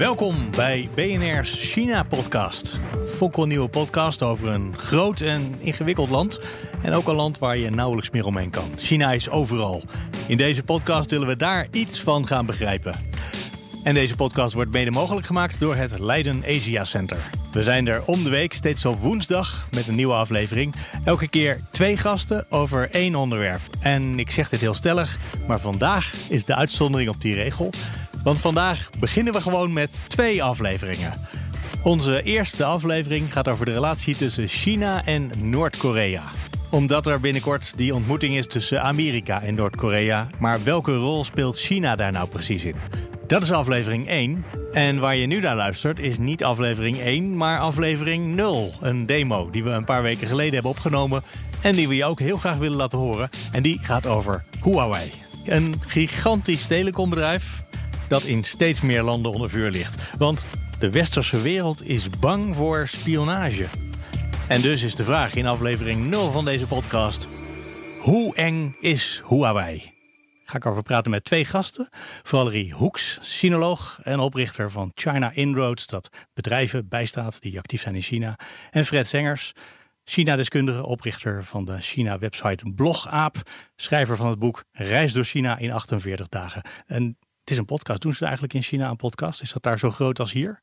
Welkom bij BNR's China-podcast. Fokkelnieuwe podcast over een groot en ingewikkeld land. En ook een land waar je nauwelijks meer omheen kan. China is overal. In deze podcast willen we daar iets van gaan begrijpen. En deze podcast wordt mede mogelijk gemaakt door het Leiden Asia Center. We zijn er om de week, steeds op woensdag, met een nieuwe aflevering. Elke keer twee gasten over één onderwerp. En ik zeg dit heel stellig, maar vandaag is de uitzondering op die regel. Want vandaag beginnen we gewoon met twee afleveringen. Onze eerste aflevering gaat over de relatie tussen China en Noord-Korea. Omdat er binnenkort die ontmoeting is tussen Amerika en Noord-Korea. Maar welke rol speelt China daar nou precies in? Dat is aflevering 1. En waar je nu naar luistert is niet aflevering 1, maar aflevering 0. Een demo die we een paar weken geleden hebben opgenomen. En die we je ook heel graag willen laten horen. En die gaat over Huawei. Een gigantisch telecombedrijf dat in steeds meer landen onder vuur ligt. Want de westerse wereld is bang voor spionage. En dus is de vraag in aflevering 0 van deze podcast: hoe eng is Huawei? Ga ik over praten met twee gasten. Valerie Hoeks, sinoloog en oprichter van China Inroads, dat bedrijven bijstaat die actief zijn in China. En Fred Zengers, China-deskundige, oprichter van de China-website Blogaap, schrijver van het boek Reis door China in 48 dagen. En het is een podcast. Doen ze eigenlijk in China een podcast? Is dat daar zo groot als hier?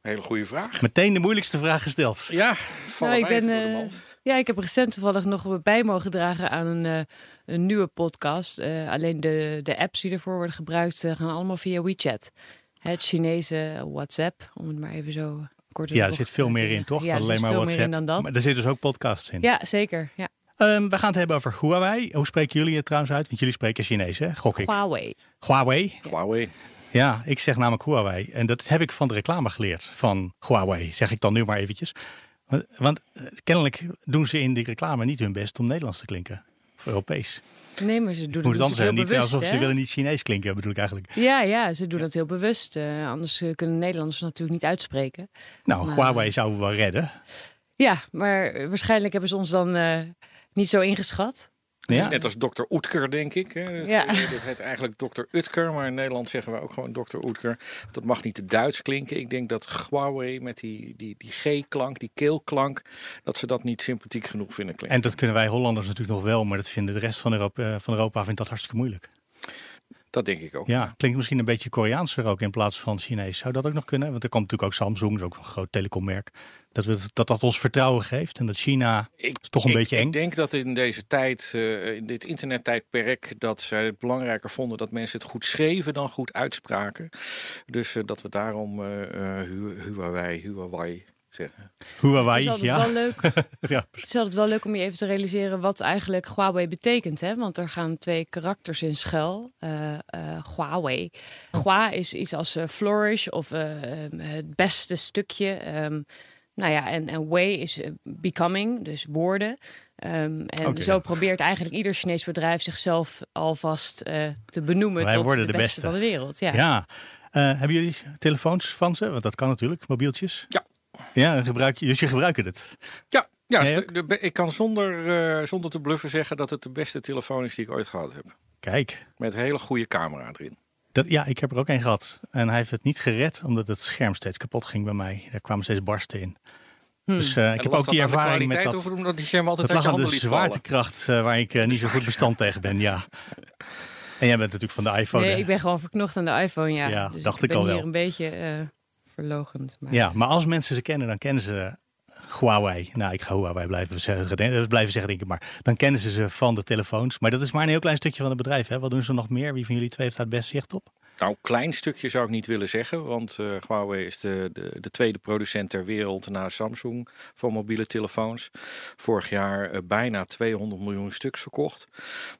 Hele goede vraag. Meteen de moeilijkste vraag gesteld. Ja, nou, ik ben, uh, ja, ik heb recent toevallig nog bij mogen dragen aan een, uh, een nieuwe podcast. Uh, alleen de, de apps die ervoor worden gebruikt gaan allemaal via WeChat. Het Chinese WhatsApp, om het maar even zo kort te Ja, er zit veel meer in, toch? Ja, dan alleen maar WhatsApp. dan dat. Maar er zitten dus ook podcasts in. Ja, zeker. Ja. Um, we gaan het hebben over Huawei. Hoe spreken jullie het trouwens uit? Want jullie spreken Chinees, hè? Gok ik. Huawei. Huawei. Huawei. Ja, ik zeg namelijk Huawei. En dat heb ik van de reclame geleerd van Huawei. Zeg ik dan nu maar eventjes. Want, want kennelijk doen ze in die reclame niet hun best om Nederlands te klinken. Of Europees. Nee, maar ze doen het anders heel niet bewust. alsof ze willen niet Chinees klinken, bedoel ik eigenlijk. Ja, ja, ze doen dat heel bewust. Uh, anders uh, kunnen Nederlanders natuurlijk niet uitspreken. Nou, Maar- Huawei zouden we wel redden. Ja, maar waarschijnlijk hebben ze ons dan eh, niet zo ingeschat. Het Ja. is net als dokter Oetker, denk ik. Hè. Ja. Dat heet eigenlijk dokter Utker, maar in Nederland zeggen we ook gewoon dokter Oetker. Dat mag niet te Duits klinken. Ik denk dat Huawei met die, die, die G-klank, die keelklank, dat ze dat niet sympathiek genoeg vinden klinken. En dat kunnen wij Hollanders natuurlijk nog wel, maar dat vinden de rest van Europa, eh, van Europa vindt dat hartstikke moeilijk. Dat denk ik ook. Ja, klinkt misschien een beetje Koreaanser ook in plaats van Chinees. Zou dat ook nog kunnen? Want er komt natuurlijk ook Samsung, dat is ook een groot telecommerk. Dat, we, dat dat ons vertrouwen geeft en dat China Ik, is toch een ik- beetje eng. Ik denk dat in deze tijd, eh, in dit internettijdperk, dat zij het belangrijker vonden dat mensen het goed schreven dan goed uitspraken. Dus eh, dat we daarom Hu- Huawei, Huawei zeggen. Huawei, het is ja. wel leuk. ja. Het is altijd wel leuk om je even te realiseren wat eigenlijk Huawei betekent. Hè? Want er gaan twee karakters in schuil. Eh, eh, Huawei. Hua is iets als eh, flourish of eh, ehm, het beste stukje. Ehm, nou ja, en, en Wei is becoming, dus worden. Ehm, en zo probeert eigenlijk ieder Chinees bedrijf zichzelf alvast eh, te benoemen Wij tot worden de de beste, beste. van de wereld. Ja. Ja. Eh, hebben jullie telefoons van ze? Want dat kan natuurlijk, mobieltjes. Ja. Ja, gebruik dus je gebruiken het. Ja, ja be- ik kan zonder, eh, zonder te bluffen zeggen dat het de beste telefoon is die ik ooit gehad heb. Kijk, Met een hele goede camera erin. dat, ja, ik heb er ook een gehad. En hij heeft het niet gered, omdat het scherm steeds kapot ging bij mij. Daar kwamen steeds barsten in. Dus eh, ik heb ook die ervaring met kwaliteit dat. Of omdat je hem altijd Dat lag aan de zwaartekracht eh, waar ik niet zo goed bestand tegen ben, ja. En jij bent natuurlijk van de iPhone. Nee, hè? ik ben gewoon verknocht aan de iPhone, ja. Ja, dus dacht ik ik ben al hier wel. een beetje eh verlogend. Maar... Ja, maar als mensen ze kennen, dan kennen ze Huawei. Nou, ik ga Huawei blijven zeggen, blijven zeggen denk ik maar. Dan kennen ze ze van de telefoons. Maar dat is maar een heel klein stukje van het bedrijf. Hè? Wat doen ze nog meer? Wie van jullie twee heeft daar het best zicht op? Nou, klein stukje zou ik niet willen zeggen, want uh, Huawei is de, de, de, tweede producent ter wereld na Samsung voor mobiele telefoons. Vorig jaar uh, bijna 200 miljoen stuks verkocht.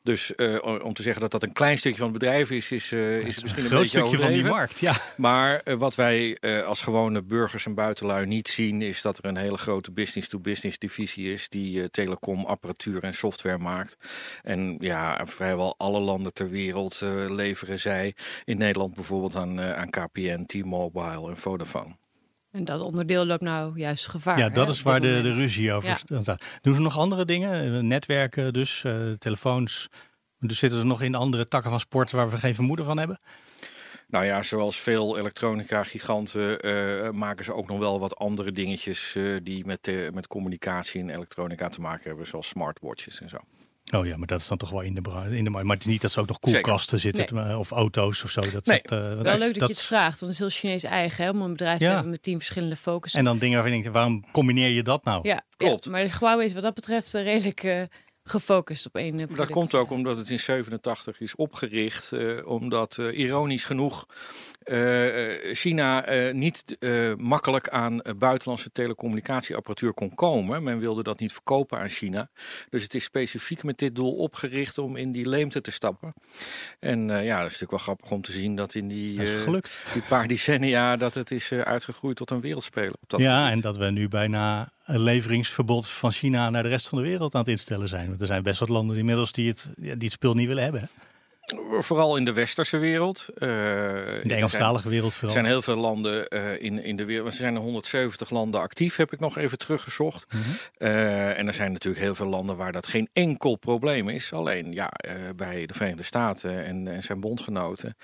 Dus uh, om te zeggen dat dat een klein stukje van het bedrijf is, is, is het misschien een, een beetje stukje van die markt. Ja. Maar wat wij als gewone burgers en buitenlui niet zien, is dat er een hele grote business-to-business divisie is die telecomapparatuur en software maakt. En ja, vrijwel alle landen ter wereld leveren zij in Nederland bijvoorbeeld aan, uh, aan KPN, T-Mobile en Vodafone. En dat onderdeel loopt nou juist gevaar. Ja, dat hè, is waar de, de ruzie over ja. staat. Doen ze nog andere dingen? Eh, netwerken dus, uh, telefoons. Dus zitten ze nog in andere takken van sport waar we geen vermoeden van hebben? Nou ja, zoals veel elektronica-giganten uh, maken ze ook nog wel wat andere dingetjes uh, die met, uh, met communicatie en elektronica te maken hebben, zoals smartwatches en zo. Oh ja, maar dat is dan toch wel in de, in de Maar het is niet dat ze ook nog koelkasten zitten nee. of auto's of zo. Dat nee. dat, uh, wel leuk dat, dat, je het vraagt, want het is heel Chinees eigen hè, om een bedrijf ja. te hebben met tien verschillende focussen. En dan dingen waarvan je denkt, waarom combineer je dat nou? Ja, klopt. Ja, maar Huawei is wat dat betreft redelijk uh, gefocust op één product. Dat komt ook omdat het in 87 is opgericht. Uh, omdat ironisch genoeg uh, China uh, niet uh, makkelijk aan buitenlandse telecommunicatieapparatuur kon komen. Men wilde dat niet verkopen aan China. Dus het is specifiek met dit doel opgericht om in die leemte te stappen. En ja, dat is natuurlijk wel grappig om te zien dat in die, die paar decennia dat het is uitgegroeid tot een wereldspeler. Op dat ja, en dat we nu bijna leveringsverbod van China naar de rest van de wereld aan het instellen zijn. Want er zijn best wat landen inmiddels die het, die het spul niet willen hebben. Vooral in de westerse wereld. Uh, in de Engelstalige wereld vooral. Er zijn heel veel landen uh, in, in de wereld. Er zijn er 170 landen actief, heb ik nog even teruggezocht. Mm -hmm. uh, en er zijn natuurlijk heel veel landen waar dat geen enkel probleem is. Alleen ja, bij de Verenigde Staten en, en zijn bondgenoten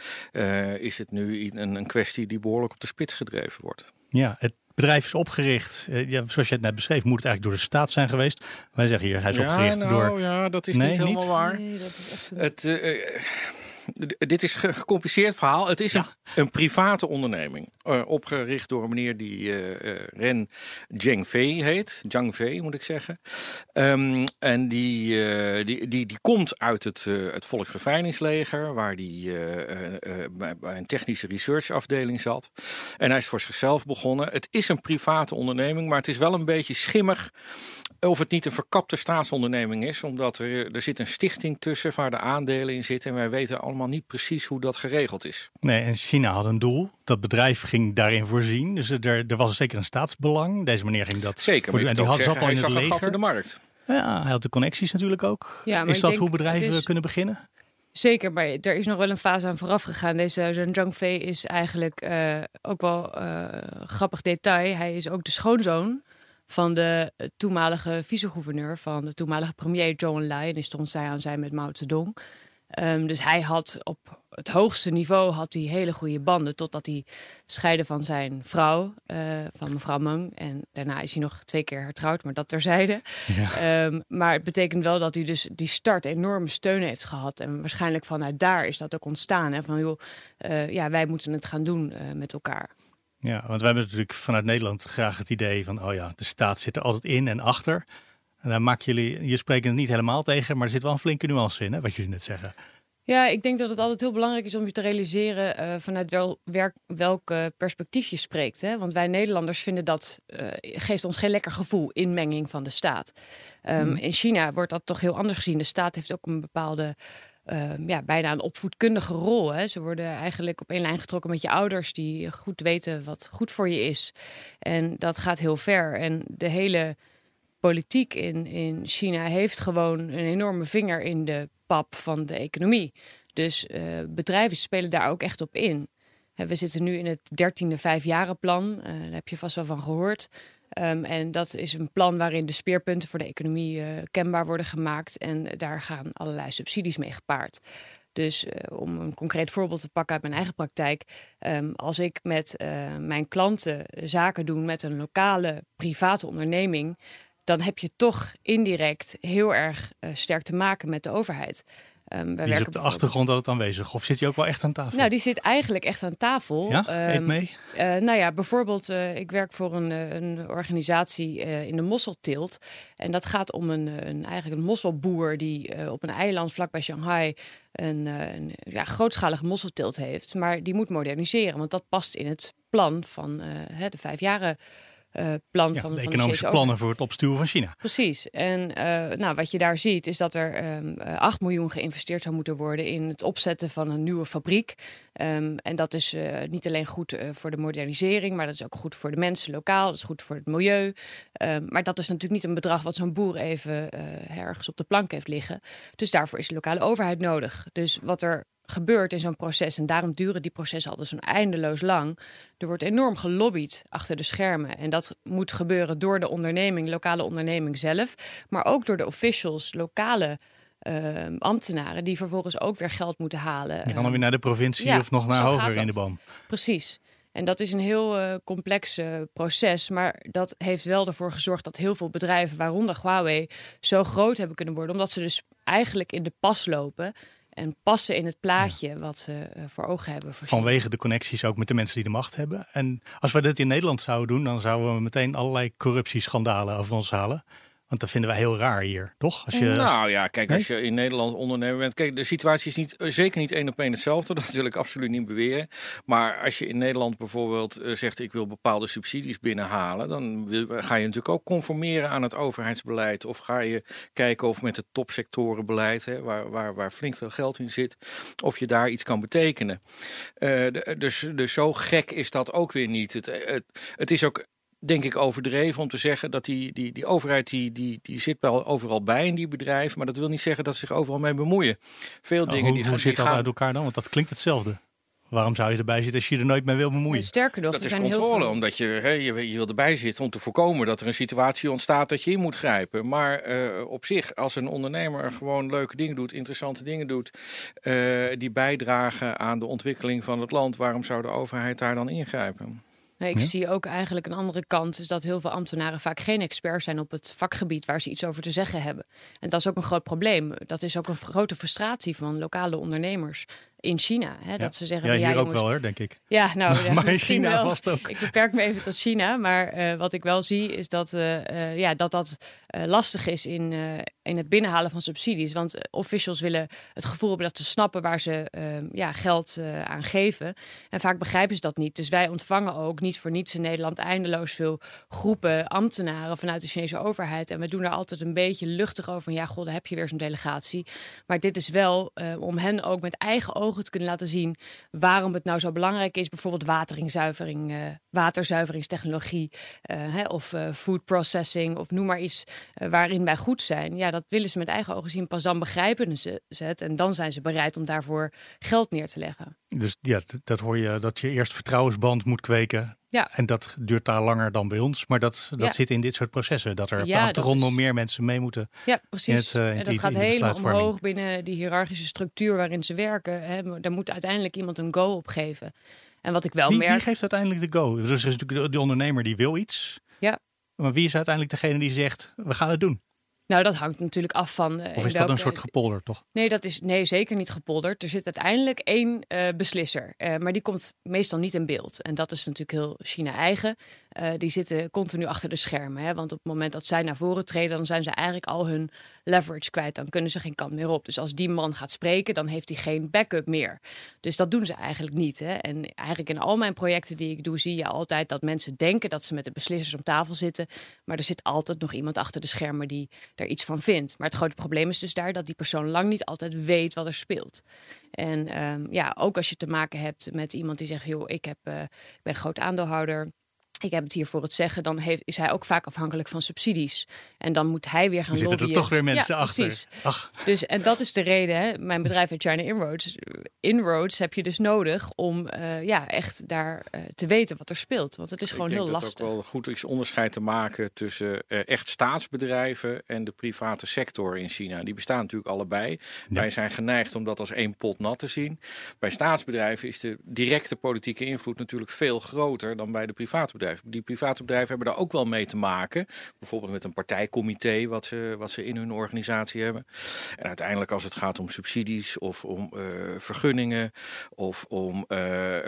is het nu een, een kwestie die behoorlijk op de spits gedreven wordt. Ja, het bedrijf is opgericht, uh, ja, zoals je het net beschreef, moet het eigenlijk door de staat zijn geweest. Wij zeggen hier, hij is ja, opgericht nou, door... Ja, dat is nee, niet helemaal niet? waar. Nee, dat is echt. Het, uh, dit is een gecompliceerd verhaal. Het is ja. een, een, private onderneming. Uh, opgericht door een meneer die uh, Ren Zhengfei heet. Zhangfei moet ik zeggen. Um, en die, die, die, die komt uit het, het Volksbevrijdingsleger. Waar die bij, bij een technische research afdeling zat. En hij is voor zichzelf begonnen. Het is een private onderneming. Maar het is wel een beetje schimmig of het niet een verkapte staatsonderneming is. Omdat er, er zit een stichting tussen waar de aandelen in zitten. En wij weten allemaal niet precies hoe dat geregeld is. Nee, en China had een doel. Dat bedrijf ging daarin voorzien. Dus er, er was zeker een staatsbelang. Deze meneer ging dat Zeker, voor, en die had, zat al in het een leger. de markt. Ja, hij had de connecties natuurlijk ook. Ja, maar is ik dat denk, hoe bedrijven is- kunnen beginnen? Zeker, maar er is nog wel een fase aan vooraf gegaan. Deze Zhang Zhangfei is eigenlijk eh, ook wel eh, grappig detail. Hij is ook de schoonzoon van de toenmalige vice-gouverneur van de toenmalige premier Zhou Enlai. En die stond zij aan zij met Mao Zedong. Ehm, dus hij had op het hoogste niveau had hij hele goede banden. Totdat hij scheidde van zijn vrouw, eh, van mevrouw Meng. En daarna is hij nog twee keer hertrouwd, maar dat terzijde. Ja. Ehm, maar het betekent wel dat hij dus die start enorme steun heeft gehad. En waarschijnlijk vanuit daar is dat ook ontstaan. Hè? Van joh, eh, ja, wij moeten het gaan doen eh, met elkaar. Ja, want we hebben natuurlijk vanuit Nederland graag het idee van, oh ja, de staat zit er altijd in en achter. En dan maken jullie, je spreekt het niet helemaal tegen, maar er zit wel een flinke nuance in, hè, wat jullie net zeggen. Ja, ik denk dat het altijd heel belangrijk is om je te realiseren eh, vanuit wel, werk, welk perspectief je spreekt. Hè? Want wij Nederlanders vinden dat eh, geeft ons geen lekker gevoel, inmenging van de staat. Um, In China wordt dat toch heel anders gezien. De staat heeft ook een bepaalde, ehm, ja, bijna een opvoedkundige rol. Hè? Ze worden eigenlijk op één lijn getrokken met je ouders die goed weten wat goed voor je is. En dat gaat heel ver. En de hele politiek in, in China heeft gewoon een enorme vinger in de pap van de economie. Dus uh, bedrijven spelen daar ook echt op in. We zitten nu in het dertiende vijfjarenplan. Uh, daar heb je vast wel van gehoord. Um, en dat is een plan waarin de speerpunten voor de economie uh, kenbaar worden gemaakt. En daar gaan allerlei subsidies mee gepaard. Dus om een concreet voorbeeld te pakken uit mijn eigen praktijk. Um, als ik met mijn klanten zaken doe met een lokale private onderneming dan heb je toch indirect heel erg uh, sterk te maken met de overheid. Um, die is op de achtergrond altijd aanwezig. Of zit je ook wel echt aan tafel? Nou, die zit eigenlijk echt aan tafel. Ja, eet mee? Uh, nou ja, bijvoorbeeld, uh, ik werk voor een, een organisatie uh, in de mosselteelt. En dat gaat om een, een eigenlijk een mosselboer die op een eiland vlakbij Shanghai een, een ja, grootschalige mosselteelt heeft. Maar die moet moderniseren, want dat past in het plan van de vijf jaren plan ja, van de van economische plannen voor het opstuwen van China. Precies. En uh, nou, wat je daar ziet is dat er um, ehm, 8 eh, miljoen geïnvesteerd zou moeten worden in het opzetten van een nieuwe fabriek. Um, en dat is niet alleen goed voor de modernisering, maar dat is ook goed voor de mensen lokaal. Dat is goed voor het milieu. Um, maar dat is natuurlijk niet een bedrag wat zo'n boer even ergens op de plank heeft liggen. Dus daarvoor is de lokale overheid nodig. Dus wat er gebeurt in zo'n proces. En daarom duren die processen altijd zo'n eindeloos lang. Er wordt enorm gelobbyd achter de schermen. En dat moet gebeuren door de onderneming, lokale onderneming zelf. Maar ook door de officials, lokale uh, ambtenaren, die vervolgens ook weer geld moeten halen. En dan uh, weer naar de provincie ja, of nog naar hoger in de boom. Precies. En dat is een heel uh, complex proces. Maar dat heeft wel ervoor gezorgd dat heel veel bedrijven, waaronder Huawei, zo groot hebben kunnen worden. Omdat ze dus eigenlijk in de pas lopen en passen in het plaatje wat ze uh, voor ogen hebben. Vanwege de connecties ook met de mensen die de macht hebben. En als we dit in Nederland zouden doen, dan zouden we meteen allerlei corruptieschandalen over ons halen. Want dat vinden wij heel raar hier, toch? Als je, nou ja, kijk, als je in Nederland ondernemer bent. Kijk, de situatie is niet, zeker niet één op één hetzelfde. Dat wil ik absoluut niet beweren. Maar als je in Nederland bijvoorbeeld uh, zegt: ik wil bepaalde subsidies binnenhalen. dan wil, ga je natuurlijk ook conformeren aan het overheidsbeleid. Of ga je kijken of met het topsectorenbeleid, hè, waar, waar, waar flink veel geld in zit, of je daar iets kan betekenen. Uh, dus, dus zo gek is dat ook weer niet. Het, het, het is ook denk ik overdreven om te zeggen dat die, die, die overheid die, die, die zit wel overal bij in die bedrijven, maar dat wil niet zeggen dat ze zich overal mee bemoeien. Veel nou, dingen hoe, die, hoe zit dat gaan. uit elkaar dan? Want dat klinkt hetzelfde. Waarom zou je erbij zitten als je er nooit mee wil bemoeien? Sterker nog, dat er is zijn controle, heel veel... omdat je, hè, je, je wil erbij zitten om te voorkomen dat er een situatie ontstaat dat je in moet grijpen. Maar uh, op zich, als een ondernemer gewoon leuke dingen doet, interessante dingen doet, uh, die bijdragen aan de ontwikkeling van het land, waarom zou de overheid daar dan ingrijpen? Nee, ik ja? zie ook eigenlijk een andere kant. Is dat heel veel ambtenaren vaak geen expert zijn op het vakgebied waar ze iets over te zeggen hebben. En dat is ook een groot probleem. Dat is ook een grote frustratie van lokale ondernemers in China. Hè, ja. Dat ze zeggen, ja, hier ja, ook wel hoor, denk ik. Ja, nou, maar, ja, maar in China wel. vast ook. Ik beperk me even tot China, maar uh, wat ik wel zie is dat uh, uh, ja, dat, dat lastig is in, in het binnenhalen van subsidies. Want officials willen het gevoel hebben dat ze snappen waar ze ja, geld aan geven. En vaak begrijpen ze dat niet. Dus wij ontvangen ook niet voor niets in Nederland eindeloos veel groepen ambtenaren vanuit de Chinese overheid. En we doen er altijd een beetje luchtig over. Van, ja, god, dan heb je weer zo'n delegatie. Maar dit is wel om hen ook met eigen ogen te kunnen laten zien waarom het nou zo belangrijk is. Bijvoorbeeld wateringzuivering, uh, waterzuiveringstechnologie uh, hè, of uh, food processing of noem maar iets waarin wij goed zijn. Ja, dat willen ze met eigen ogen zien. Pas dan begrijpen ze het en dan zijn ze bereid om daarvoor geld neer te leggen. Dus ja, dat hoor je, dat je eerst vertrouwensband moet kweken. Ja. En dat duurt daar langer dan bij ons. Maar dat, dat Ja. zit in dit soort processen. Dat er op de achtergrond nog meer mensen mee moeten. Ja, precies. het, eh, en dat gaat helemaal omhoog binnen die hiërarchische structuur waarin ze werken. Hè. Daar moet uiteindelijk iemand een go op geven. En wat ik wel Wie, merk. wie geeft uiteindelijk de go? Dus er is natuurlijk de, de ondernemer die wil iets. Ja. Maar wie is uiteindelijk degene die zegt, we gaan het doen? Nou, dat hangt natuurlijk af van. eh, Of is dat een soort gepolder toch? Nee, dat is nee, zeker niet gepolderd. Er zit uiteindelijk één eh, beslisser. Eh, maar die komt meestal niet in beeld. En dat is natuurlijk heel China-eigen. Eh, die zitten continu achter de schermen. Hè? Want op het moment dat zij naar voren treden, dan zijn ze eigenlijk al hun leverage kwijt. Dan kunnen ze geen kant meer op. Dus als die man gaat spreken, dan heeft hij geen backup meer. Dus dat doen ze eigenlijk niet. Hè? En eigenlijk in al mijn projecten die ik doe, zie je altijd dat mensen denken dat ze met de beslissers om tafel zitten. Maar er zit altijd nog iemand achter de schermen die daar iets van vindt. Maar het grote probleem is dus daar dat die persoon lang niet altijd weet wat er speelt. En ehm, ja, ook als je te maken hebt met iemand die zegt: joh, ik, heb, eh, ik ben groot aandeelhouder. Ik heb het hier voor het zeggen. Dan heeft, is hij ook vaak afhankelijk van subsidies. En dan moet hij weer gaan Er zitten er lobbyen. toch weer mensen ja, achter. Precies. Ach, Dus, en dat is de reden, hè, mijn bedrijf heet China Inroads. Inroads heb je dus nodig om eh, ja, echt daar eh, te weten wat er speelt. Want het is gewoon ik denk heel dat lastig. het ook wel goed is onderscheid te maken tussen eh, echt staatsbedrijven en de private sector in China. Die bestaan natuurlijk allebei. Wij zijn geneigd om dat als één pot nat te zien. Bij staatsbedrijven is de directe politieke invloed natuurlijk veel groter dan bij de private bedrijven. Die private bedrijven hebben daar ook wel mee te maken. Bijvoorbeeld met een partijcomité wat ze, wat ze in hun organisatie hebben. En uiteindelijk als het gaat om subsidies of om uh, vergunningen of om uh,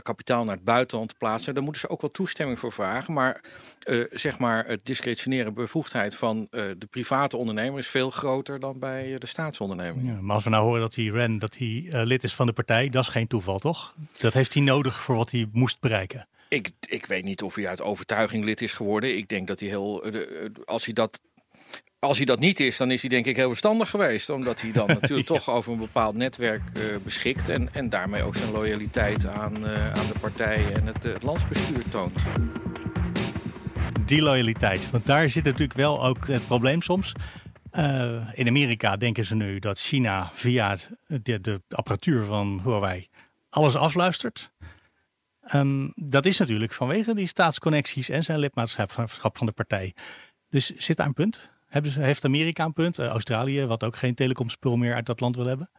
kapitaal naar het buitenland te plaatsen, dan moeten ze ook wel toestemming voor vragen. Maar uh, zeg maar het discretioneren bevoegdheid van de private ondernemer is veel groter dan bij de staatsonderneming. Ja, maar als we nou horen dat hij Ren dat hij lid is van de partij, dat is geen toeval, toch? Dat heeft hij nodig voor wat hij moest bereiken. Ik, ik weet niet of hij uit overtuiging lid is geworden. Ik denk dat hij heel. Als hij dat als hij dat niet is, dan is hij denk ik heel verstandig geweest. Omdat hij dan natuurlijk toch over een bepaald netwerk uh, beschikt. En, en daarmee ook zijn loyaliteit aan, uh, aan de partij en het, het landsbestuur toont. Die loyaliteit. Want daar zit natuurlijk wel ook het probleem soms. In Amerika denken ze nu dat China via de, de apparatuur van Huawei alles afluistert. Um, dat is natuurlijk vanwege die staatsconnecties en zijn lidmaatschap van de partij. Dus zit daar een punt? Heeft Amerika een punt? Uh, Australië, wat ook geen telecomspul meer uit dat land wil hebben?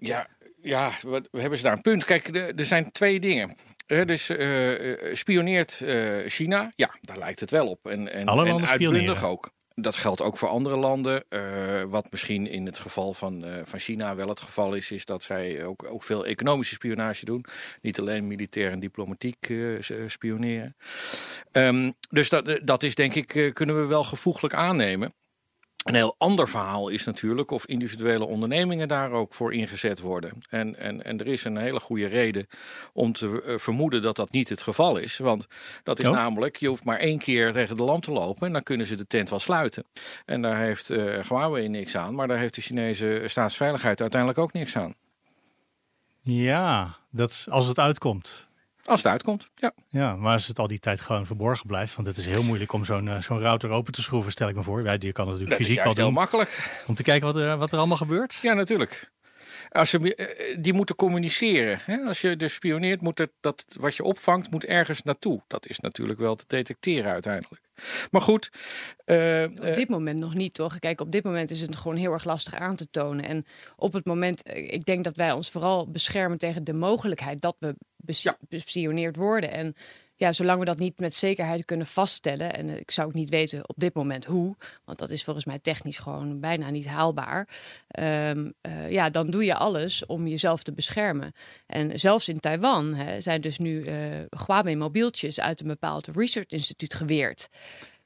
Ja, ja, wat, hebben ze daar een punt? Kijk, er zijn twee dingen. Uh, dus uh, spioneert China? Ja, daar lijkt het wel op. En, en, Alle en uitbundig ook. Dat geldt ook voor andere landen. Uh, wat misschien in het geval van, uh, van China wel het geval is, is dat zij ook, ook veel economische spionage doen. Niet alleen militair en diplomatiek uh, spioneren. Um, dus dat, dat is denk ik, kunnen we wel gevoeglijk aannemen. Een heel ander verhaal is natuurlijk of individuele ondernemingen daar ook voor ingezet worden. En, en, en er is een hele goede reden om te uh, vermoeden dat dat niet het geval is. Want dat is oh. namelijk, je hoeft maar één keer tegen de lamp te lopen en dan kunnen ze de tent wel sluiten. En daar heeft uh, Huawei niks aan, maar daar heeft de Chinese staatsveiligheid uiteindelijk ook niks aan. Ja, dat als het uitkomt. Als het uitkomt, ja. Ja, maar als het al die tijd gewoon verborgen blijft, want het is heel moeilijk om zo'n uh, zo'n router open te schroeven, stel ik me voor. Ja, die kan het natuurlijk dat fysiek wel doen. heel makkelijk. Om te kijken wat er, wat er allemaal gebeurt. Ja, natuurlijk. Als je, die moeten communiceren. Hè? Als je dus spioneert, moet het, dat wat je opvangt, moet ergens naartoe. Dat is natuurlijk wel te detecteren uiteindelijk. Maar goed. Uh, op dit moment nog niet, toch? Kijk, op dit moment is het gewoon heel erg lastig aan te tonen. En op het moment, ik denk dat wij ons vooral beschermen tegen de mogelijkheid dat we bespioneerd worden. En ja, zolang we dat niet met zekerheid kunnen vaststellen, en ik zou ook niet weten op dit moment hoe, want dat is volgens mij technisch gewoon bijna niet haalbaar, um, uh, ja, dan doe je alles om jezelf te beschermen. En zelfs in Taiwan hè, zijn dus nu uh, Huawei-mobieltjes uit een bepaald research instituut geweerd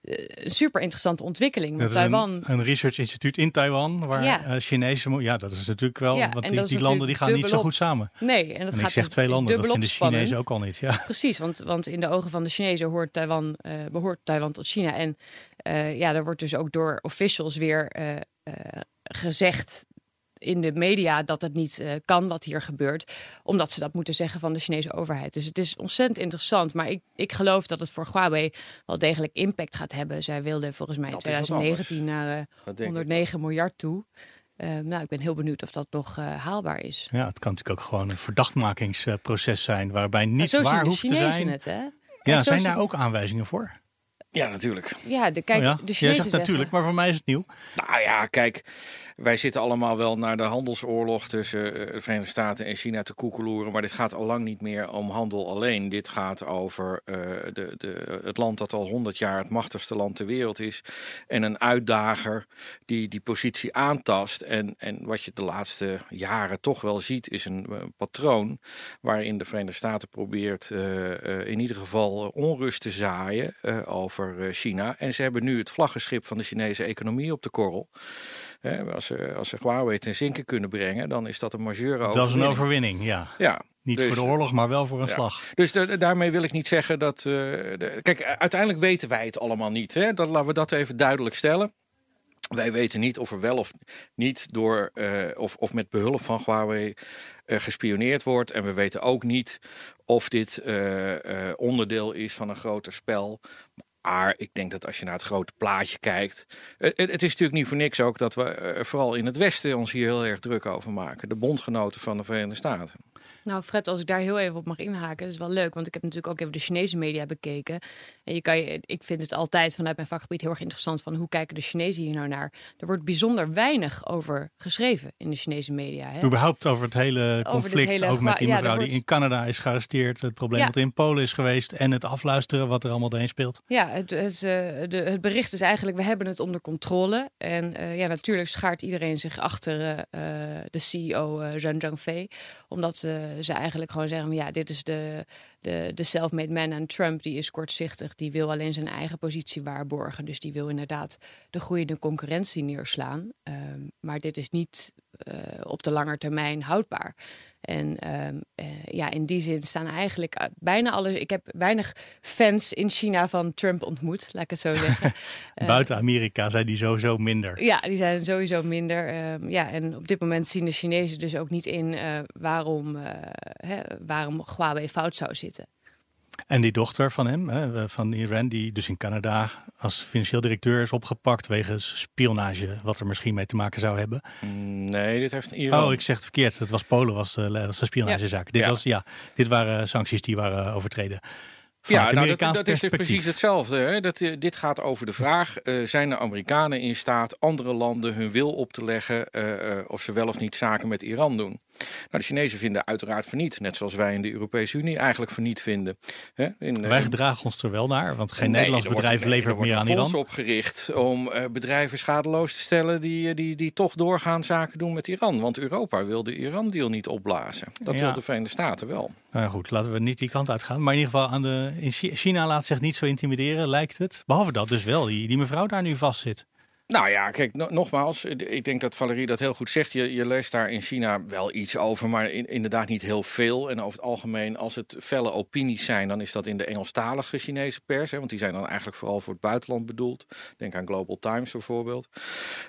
een super interessante ontwikkeling. Want Taiwan... Een, een research instituut in Taiwan, waar ja. Uh, Chinese... Ja, dat is natuurlijk wel... Ja, want die, die landen die gaan niet zo goed samen. Nee, en dat en gaat ik zeg twee landen, dat vinden de spannend. Chinezen ook al niet. Ja. Precies, want, want in de ogen van de Chinezen hoort Taiwan, uh, behoort Taiwan tot China. En uh, ja, er wordt dus ook door officials weer gezegd in de media dat het niet uh, kan wat hier gebeurt. Omdat ze dat moeten zeggen van de Chinese overheid. Dus het is ontzettend interessant. Maar ik, ik geloof dat het voor Huawei wel degelijk impact gaat hebben. Zij wilden volgens mij in 2019 naar uh, 109 miljard toe. Uh, nou, ik ben heel benieuwd of dat nog uh, haalbaar is. Ja, het kan natuurlijk ook gewoon een verdachtmakingsproces zijn waarbij niets waar hoeft te zijn. Het, hè? Ja, zijn daar ook aanwijzingen voor? Ja, natuurlijk. Ja, de, kijk, oh ja? de Chinezen Jij zegt natuurlijk, maar voor mij is het nieuw. Nou ja, kijk, wij zitten allemaal wel naar de handelsoorlog tussen de Verenigde Staten en China te koekeloeren. Maar dit gaat al lang niet meer om handel alleen. Dit gaat over uh, de, de, het land dat al 100 jaar het machtigste land ter wereld is. En een uitdager die die positie aantast. En, en wat je de laatste jaren toch wel ziet, is een, een patroon waarin de Verenigde Staten probeert in ieder geval onrust te zaaien over China. En ze hebben nu het vlaggenschip van de Chinese economie op de korrel. Als, ze, als ze Huawei ten zinken kunnen brengen, dan is dat een majeure overwinning. Dat is een overwinning, ja. Ja, niet dus, voor de oorlog, maar wel voor een ja. slag. Dus de, daarmee wil ik niet zeggen dat. Uh, de, kijk, uiteindelijk weten wij het allemaal niet. Hè? Dat, laten we dat even duidelijk stellen. Wij weten niet of er wel of niet door uh, of, of met behulp van Huawei uh, gespioneerd wordt. En we weten ook niet of dit onderdeel is van een groter spel. Maar ik denk dat als je naar het grote plaatje kijkt. Het, het is natuurlijk niet voor niks ook dat we uh, vooral in het Westen ons hier heel erg druk over maken. De bondgenoten van de Verenigde Staten. Nou, Fred, als ik daar heel even op mag inhaken, dat is wel leuk. Want ik heb natuurlijk ook even de Chinese media bekeken. En je kan je, ik vind het altijd vanuit mijn vakgebied heel erg interessant van hoe kijken de Chinezen hier nou naar. Er wordt bijzonder weinig over geschreven in de Chinese media. Hè? Überhaupt over het hele conflict, ook met die mevrouw die in Canada is gearresteerd. Het probleem dat in Polen is geweest en het afluisteren wat er allemaal doorheen speelt. Ja, het, het, uh, de, het bericht is eigenlijk, we hebben het onder controle. En uh, ja, natuurlijk schaart iedereen zich achter uh, de CEO Zhang Zhangfei. Omdat ze eigenlijk gewoon zeggen, ja, dit is de, de, de self-made man en Trump, die is kortzichtig. Die wil alleen zijn eigen positie waarborgen. Dus die wil inderdaad de groeiende concurrentie neerslaan. Um, maar dit is niet uh, op de lange termijn houdbaar. En um, uh, ja, in die zin staan eigenlijk bijna alle. Ik heb weinig fans in China van Trump ontmoet, laat ik het zo zeggen. Buiten Amerika zijn die sowieso minder. Ja, die zijn sowieso minder. Um, ja, en op dit moment zien de Chinezen dus ook niet in waarom, hè, waarom Huawei fout zou zitten. En die dochter van hem, hè, van Iran, die dus in Canada als financieel directeur is opgepakt wegens spionage, wat er misschien mee te maken zou hebben. Nee, dit heeft Iran. Oh, ik zeg het verkeerd. Het was Polen, was de, was de spionagezaak. Ja. Dit, ja. Was, ja, dit waren sancties die waren overtreden. Ja, nou, dat, dat, is dus precies hetzelfde. Hè? Dat, dit gaat over de vraag: uh, zijn de Amerikanen in staat andere landen hun wil op te leggen uh, uh, of ze wel of niet zaken met Iran doen? Nou, de Chinezen vinden uiteraard van niet, net zoals wij in de Europese Unie eigenlijk van niet vinden. Hè? In, wij gedragen ons er wel naar, want geen nee, Nederlands bedrijf levert meer aan Iran. Er wordt opgericht om bedrijven schadeloos te stellen die, die, die toch doorgaan zaken doen met Iran. Want Europa wil de Iran-deal niet opblazen. Dat ja. wil de Verenigde Staten wel. Nou goed, laten we niet die kant uitgaan. Maar in ieder geval aan de in China laat zich niet zo intimideren, lijkt het. Behalve dat dus wel die, mevrouw daar nu vast zit. Nou ja, kijk, no nogmaals, ik denk dat Valerie dat heel goed zegt. Je, je leest daar in China wel iets over, maar in, inderdaad niet heel veel. En over het algemeen, als het felle opinies zijn, dan is dat in de Engelstalige Chinese pers. Hè, want die zijn dan eigenlijk vooral voor het buitenland bedoeld. Denk aan Global Times bijvoorbeeld.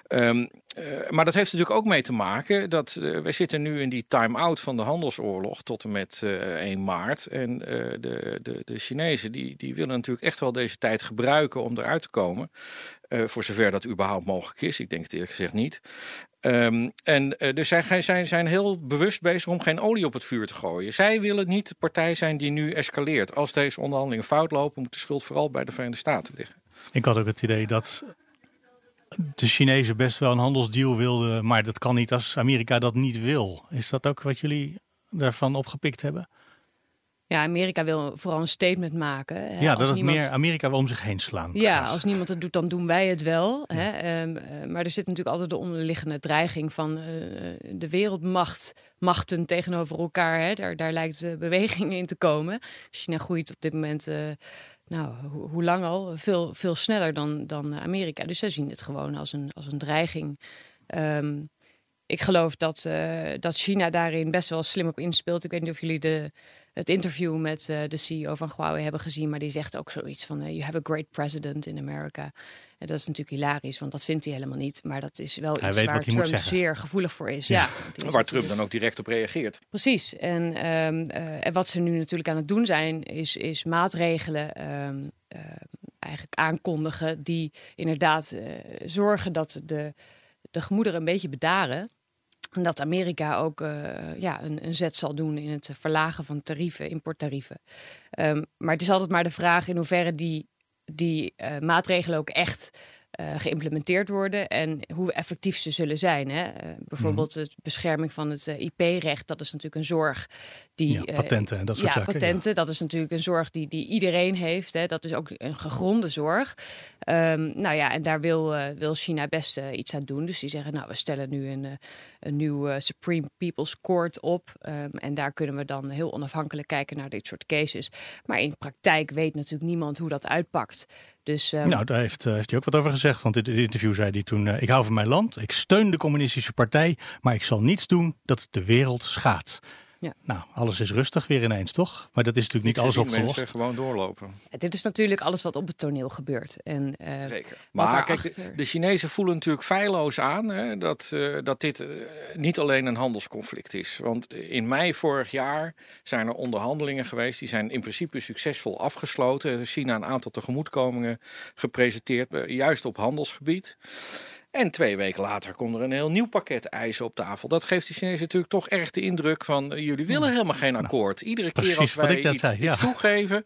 Um, uh, maar dat heeft natuurlijk ook mee te maken dat uh, we zitten nu in die time-out van de handelsoorlog tot en met uh, 1 maart. En de, de, de Chinezen die, die willen natuurlijk echt wel deze tijd gebruiken om eruit te komen. Voor zover dat überhaupt mogelijk is. Ik denk het eerlijk gezegd niet. Um, en dus zij zijn, zijn heel bewust bezig om geen olie op het vuur te gooien. Zij willen niet de partij zijn die nu escaleert. Als deze onderhandelingen fout lopen, moet de schuld vooral bij de Verenigde Staten liggen. Ik had ook het idee dat de Chinezen best wel een handelsdeal wilden, maar dat kan niet als Amerika dat niet wil. Is dat ook wat jullie daarvan opgepikt hebben? Ja, Amerika wil vooral een statement maken. Hè. Ja, dat het niemand... meer Amerika wil om zich heen slaan. Ja, graag. als niemand het doet, dan doen wij het wel. Ja. Hè. Um, uh, maar er zit natuurlijk altijd de onderliggende dreiging van uh, de wereldmacht, machten tegenover elkaar. Hè. Daar, daar lijkt de beweging in te komen. China groeit op dit moment. Uh, nou, hoe, lang al? Veel, veel sneller dan, dan Amerika. Dus zij zien het gewoon als een, als een dreiging. Um, ik geloof dat, uh, dat China daarin best wel slim op inspeelt. Ik weet niet of jullie de, het interview met uh, de CEO van Huawei hebben gezien, maar die zegt ook zoiets van: uh, You have a great president in America. En dat is natuurlijk hilarisch, want dat vindt hij helemaal niet. Maar dat is wel hij iets waar Trump zeer gevoelig voor is. Ja. ja waar Trump dan ook direct op reageert. Precies. En, um, en wat ze nu natuurlijk aan het doen zijn, is, is maatregelen. Um, eigenlijk aankondigen die inderdaad zorgen dat de, de gemoederen een beetje bedaren. En dat Amerika ook uh, ja, een, een, zet zal doen in het verlagen van tarieven, importtarieven. Um, maar het is altijd maar de vraag in hoeverre die, die uh, maatregelen ook echt uh, geïmplementeerd worden en hoe effectief ze zullen zijn. Hè? Uh, bijvoorbeeld mm. de bescherming van het uh, IP-recht, dat is natuurlijk een zorg die. Ja, patenten en dat soort ja, zaken. Patenten, ja. dat is natuurlijk een zorg die, die iedereen heeft. Hè? Dat is ook een gegronde zorg. Um, nou ja, en daar wil, wil China best iets aan doen. Dus die zeggen, nou, we stellen nu een, een nieuw Supreme People's Court op. Um, en daar kunnen we dan heel onafhankelijk kijken naar dit soort cases. Maar in praktijk weet natuurlijk niemand hoe dat uitpakt. Dus, um... Nou, daar heeft, uh, heeft hij ook wat over gezegd. Want in het interview zei hij toen: uh, Ik hou van mijn land, ik steun de communistische partij, maar ik zal niets doen dat de wereld schaadt. Ja. Nou, alles is rustig weer ineens, toch? Maar dat is natuurlijk niet, alles opgelost. Mensen gewoon doorlopen. Dit is natuurlijk alles wat op het toneel gebeurt. En, uh, Zeker. Maar kijk, de, de, Chinezen voelen natuurlijk feilloos aan hè, dat, uh, dat dit uh, niet alleen een handelsconflict is. Want in mei vorig jaar zijn er onderhandelingen geweest. Die zijn in principe succesvol afgesloten. China een aantal tegemoetkomingen gepresenteerd, juist op handelsgebied. En twee weken later komt er een heel nieuw pakket eisen op tafel. Dat geeft de Chinezen natuurlijk toch erg de indruk van... Uh, jullie willen helemaal geen akkoord. Iedere keer als wij iets, zei, ja. iets, toegeven...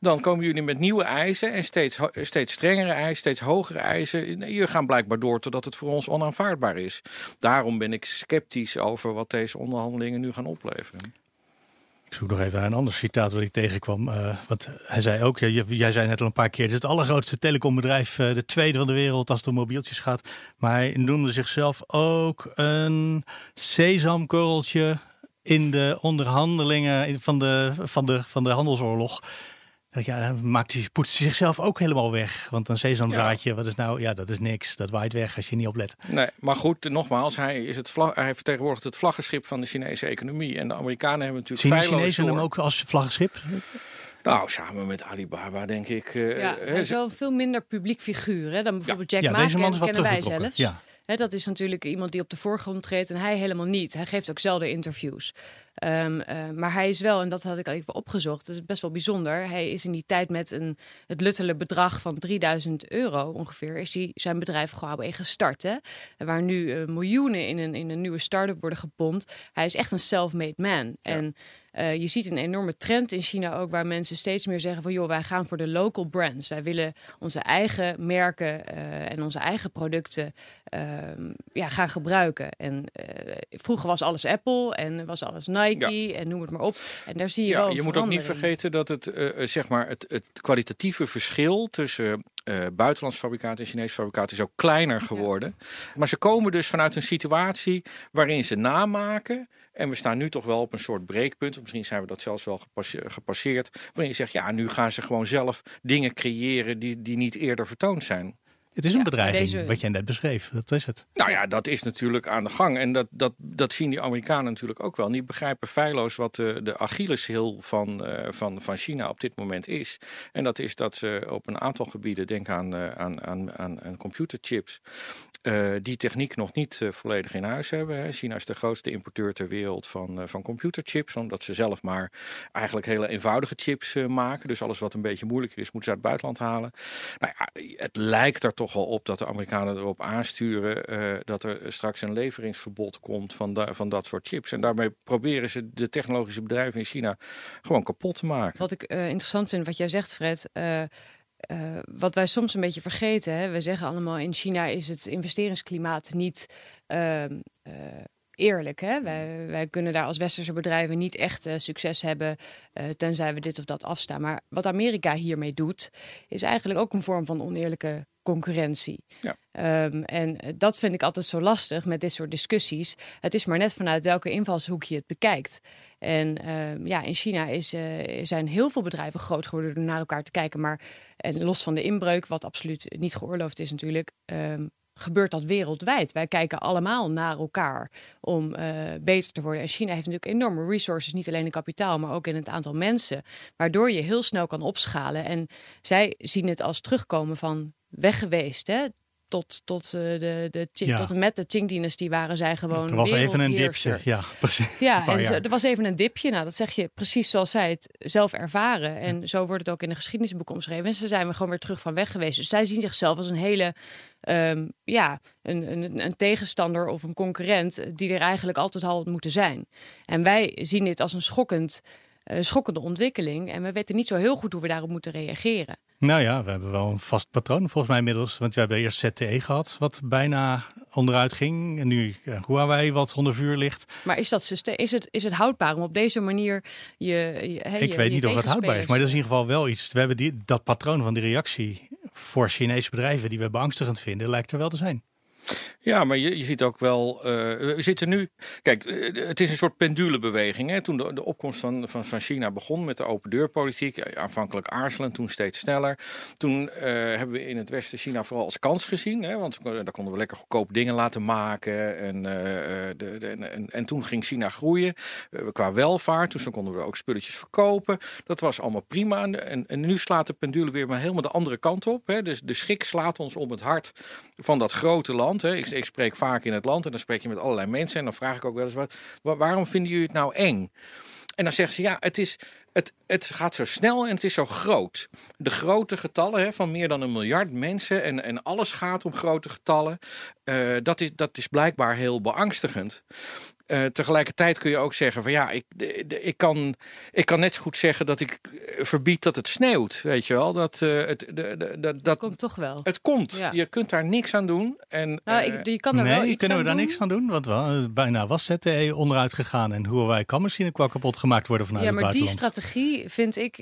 dan komen jullie met nieuwe eisen en steeds, steeds strengere eisen, steeds hogere eisen. Jullie gaan blijkbaar door totdat het voor ons onaanvaardbaar is. Daarom ben ik sceptisch over wat deze onderhandelingen nu gaan opleveren. Ik zoek nog even naar een ander citaat wat ik tegenkwam. Uh, want hij zei ook, jij zei net al een paar keer, het is het allergrootste telecombedrijf, uh, de tweede van de wereld als het om mobieltjes gaat. Maar hij noemde zichzelf ook een sesamkorreltje in de onderhandelingen van de, van de, van de handelsoorlog ja, dan maakt hij, poetst hij zichzelf ook helemaal weg. Want een sesamzaadje, ja. wat is nou, ja, dat is niks. Dat waait weg als je niet oplet. Nee, maar goed, nogmaals, hij, is het vlag, hij vertegenwoordigt het vlaggenschip van de Chinese economie. En de Amerikanen hebben natuurlijk Zien de Chinezen hem ook als vlaggenschip? Nou, samen met Alibaba denk ik. Uh, ja, hij is wel veel minder publiek figuur hè, dan bijvoorbeeld Jack ja, Ma. Deze man is wat kennen wij zelfs. Ja. Dat is natuurlijk iemand die op de voorgrond treedt en hij helemaal niet. Hij geeft ook zelden interviews. Um, uh, maar hij is wel, en dat had ik al even opgezocht, dat is best wel bijzonder. Hij is in die tijd met een, het luttele bedrag van 3000 euro ongeveer, is hij zijn bedrijf Huawei gestart. Hè? Waar nu uh, miljoenen in een, in een nieuwe start-up worden gepompt. Hij is echt een self-made man. Ja. En uh, je ziet een enorme trend in China ook, waar mensen steeds meer zeggen van joh, wij gaan voor de local brands. Wij willen onze eigen merken uh, en onze eigen producten uh, ja, gaan gebruiken. En vroeger was alles Apple en was alles Nike ja. en noem het maar op. En daar zie je ja, wel. Je moet ook niet vergeten dat het, zeg maar het, het kwalitatieve verschil tussen uh, buitenlandse fabrikaten en Chinese fabrikaten is ook kleiner geworden. Ja. Maar ze komen dus vanuit een situatie waarin ze namaken. En we staan nu toch wel op een soort breekpunt. Misschien zijn we dat zelfs wel gepasseerd. Waarin je zegt, ja, nu gaan ze gewoon zelf dingen creëren die, die niet eerder vertoond zijn. Het is een ja, bedreiging, deze... wat jij net beschreef. Dat is het. Nou ja, dat is natuurlijk aan de gang. En dat, dat, dat zien die Amerikanen natuurlijk ook wel. Die begrijpen feilloos wat de, de Achilleshiel van, uh, van, van China op dit moment is. En dat is dat ze op een aantal gebieden, denk aan, uh, aan, aan, aan, aan computerchips, uh, die techniek nog niet uh, volledig in huis hebben. China is de grootste importeur ter wereld van, uh, van computerchips, omdat ze zelf maar eigenlijk hele eenvoudige chips maken. Dus alles wat een beetje moeilijker is, moeten ze uit het buitenland halen. Nou ja, het lijkt er toch wel op dat de Amerikanen erop aansturen dat er straks een leveringsverbod komt van, van dat soort chips. En daarmee proberen ze de technologische bedrijven in China gewoon kapot te maken. Wat ik interessant vind, wat jij zegt, Fred. Uh, wat wij soms een beetje vergeten, hè? we zeggen allemaal in China is het investeringsklimaat niet uh, uh, eerlijk. Hè? Wij, wij, kunnen daar als westerse bedrijven niet echt uh, succes hebben, tenzij we dit of dat afstaan. Maar wat Amerika hiermee doet, is eigenlijk ook een vorm van oneerlijke concurrentie. Ja. Um, en dat vind ik altijd zo lastig met dit soort discussies. Het is maar net vanuit welke invalshoek je het bekijkt. En um, ja, in China is, uh, zijn heel veel bedrijven groot geworden door naar elkaar te kijken. Maar en los van de inbreuk, wat absoluut niet geoorloofd is natuurlijk, um, gebeurt dat wereldwijd. Wij kijken allemaal naar elkaar om uh, beter te worden. En China heeft natuurlijk enorme resources, niet alleen in kapitaal, maar ook in het aantal mensen, waardoor je heel snel kan opschalen. En zij zien het als terugkomen van weg geweest. Hè? Tot, tot, uh, de, de, ja. tot met de Qing-dynastie waren zij gewoon. Er was even een dipje. Ja, precies. Ja, en er was even een dipje. Nou, dat zeg je precies zoals zij het zelf ervaren. En ja. zo wordt het ook in de geschiedenisboek omschreven. En ze zijn we gewoon weer terug van weg geweest. Dus zij zien zichzelf als een hele. Um, ja, een, een, een, tegenstander of een concurrent die er eigenlijk altijd al moeten zijn. En wij zien dit als een schokkend, uh, schokkende ontwikkeling. En we weten niet zo heel goed hoe we daarop moeten reageren. Nou ja, we hebben wel een vast patroon volgens mij inmiddels. Want we hebben eerst ZTE gehad, wat bijna onderuit ging. En nu ja, Huawei, wat onder vuur ligt. Maar is, dat, is, het, is het houdbaar om op deze manier je. je hey, Ik je, weet niet of het houdbaar is, maar dat is in ieder geval wel iets. We hebben die, dat patroon van die reactie voor Chinese bedrijven die we beangstigend vinden, lijkt er wel te zijn. Ja, maar je, je ziet ook wel, uh, we zitten nu, kijk, uh, het is een soort pendulebeweging. Hè? Toen de, opkomst van, van, China begon met de open deurpolitiek, aanvankelijk aarzelend, toen steeds sneller. Toen hebben we in het Westen China vooral als kans gezien, hè? want daar konden we lekker goedkoop dingen laten maken. En, de, de, en, en, toen ging China groeien qua welvaart, dus dan konden we ook spulletjes verkopen. Dat was allemaal prima. En, en nu slaat de pendule weer maar helemaal de andere kant op. Hè? Dus de schrik slaat ons om het hart van dat grote land. Hè? Ik, ik, spreek vaak in het land en dan spreek je met allerlei mensen. En dan vraag ik ook wel eens, wat, waarom vinden jullie het nou eng? En dan zeggen ze, ja, het is, het, het gaat zo snel en het is zo groot. De grote getallen hè, van meer dan een miljard mensen en, en alles gaat om grote getallen. Uh, dat, is, dat is blijkbaar heel beangstigend. Uh, tegelijkertijd kun je ook zeggen van ja, ik, ik, kan, ik kan net zo goed zeggen dat ik eh, verbied dat het sneeuwt. Weet je wel? Dat, uh, het, de, de, de, dat komt toch wel. Het komt. Ja. Je kunt daar niks aan doen. En, nou, ik, je kan er nee, wel iets kunnen we daar doen. niks aan doen? Want wel, bijna was ZTE onderuit gegaan en Huawei kan misschien ook wel kapot gemaakt worden vanuit ja, het maar buitenland. die strategie vind ik.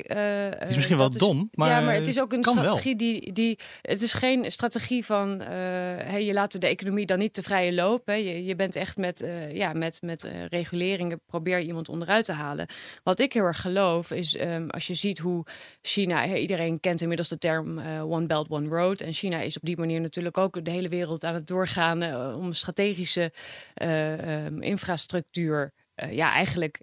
is misschien wel dom, maar ja, maar het is ook een strategie wel. die, die. Het is geen strategie van. hey, je laat de economie dan niet te vrije loop. Hè. Je, je bent echt met, ja, met, met regulering reguleringen probeer je iemand onderuit te halen. Wat ik heel erg geloof is, um, als je ziet hoe China, iedereen kent inmiddels de term uh, One Belt, One Road. En China is op die manier natuurlijk ook de hele wereld aan het doorgaan uh, om strategische um, infrastructuur. ja, eigenlijk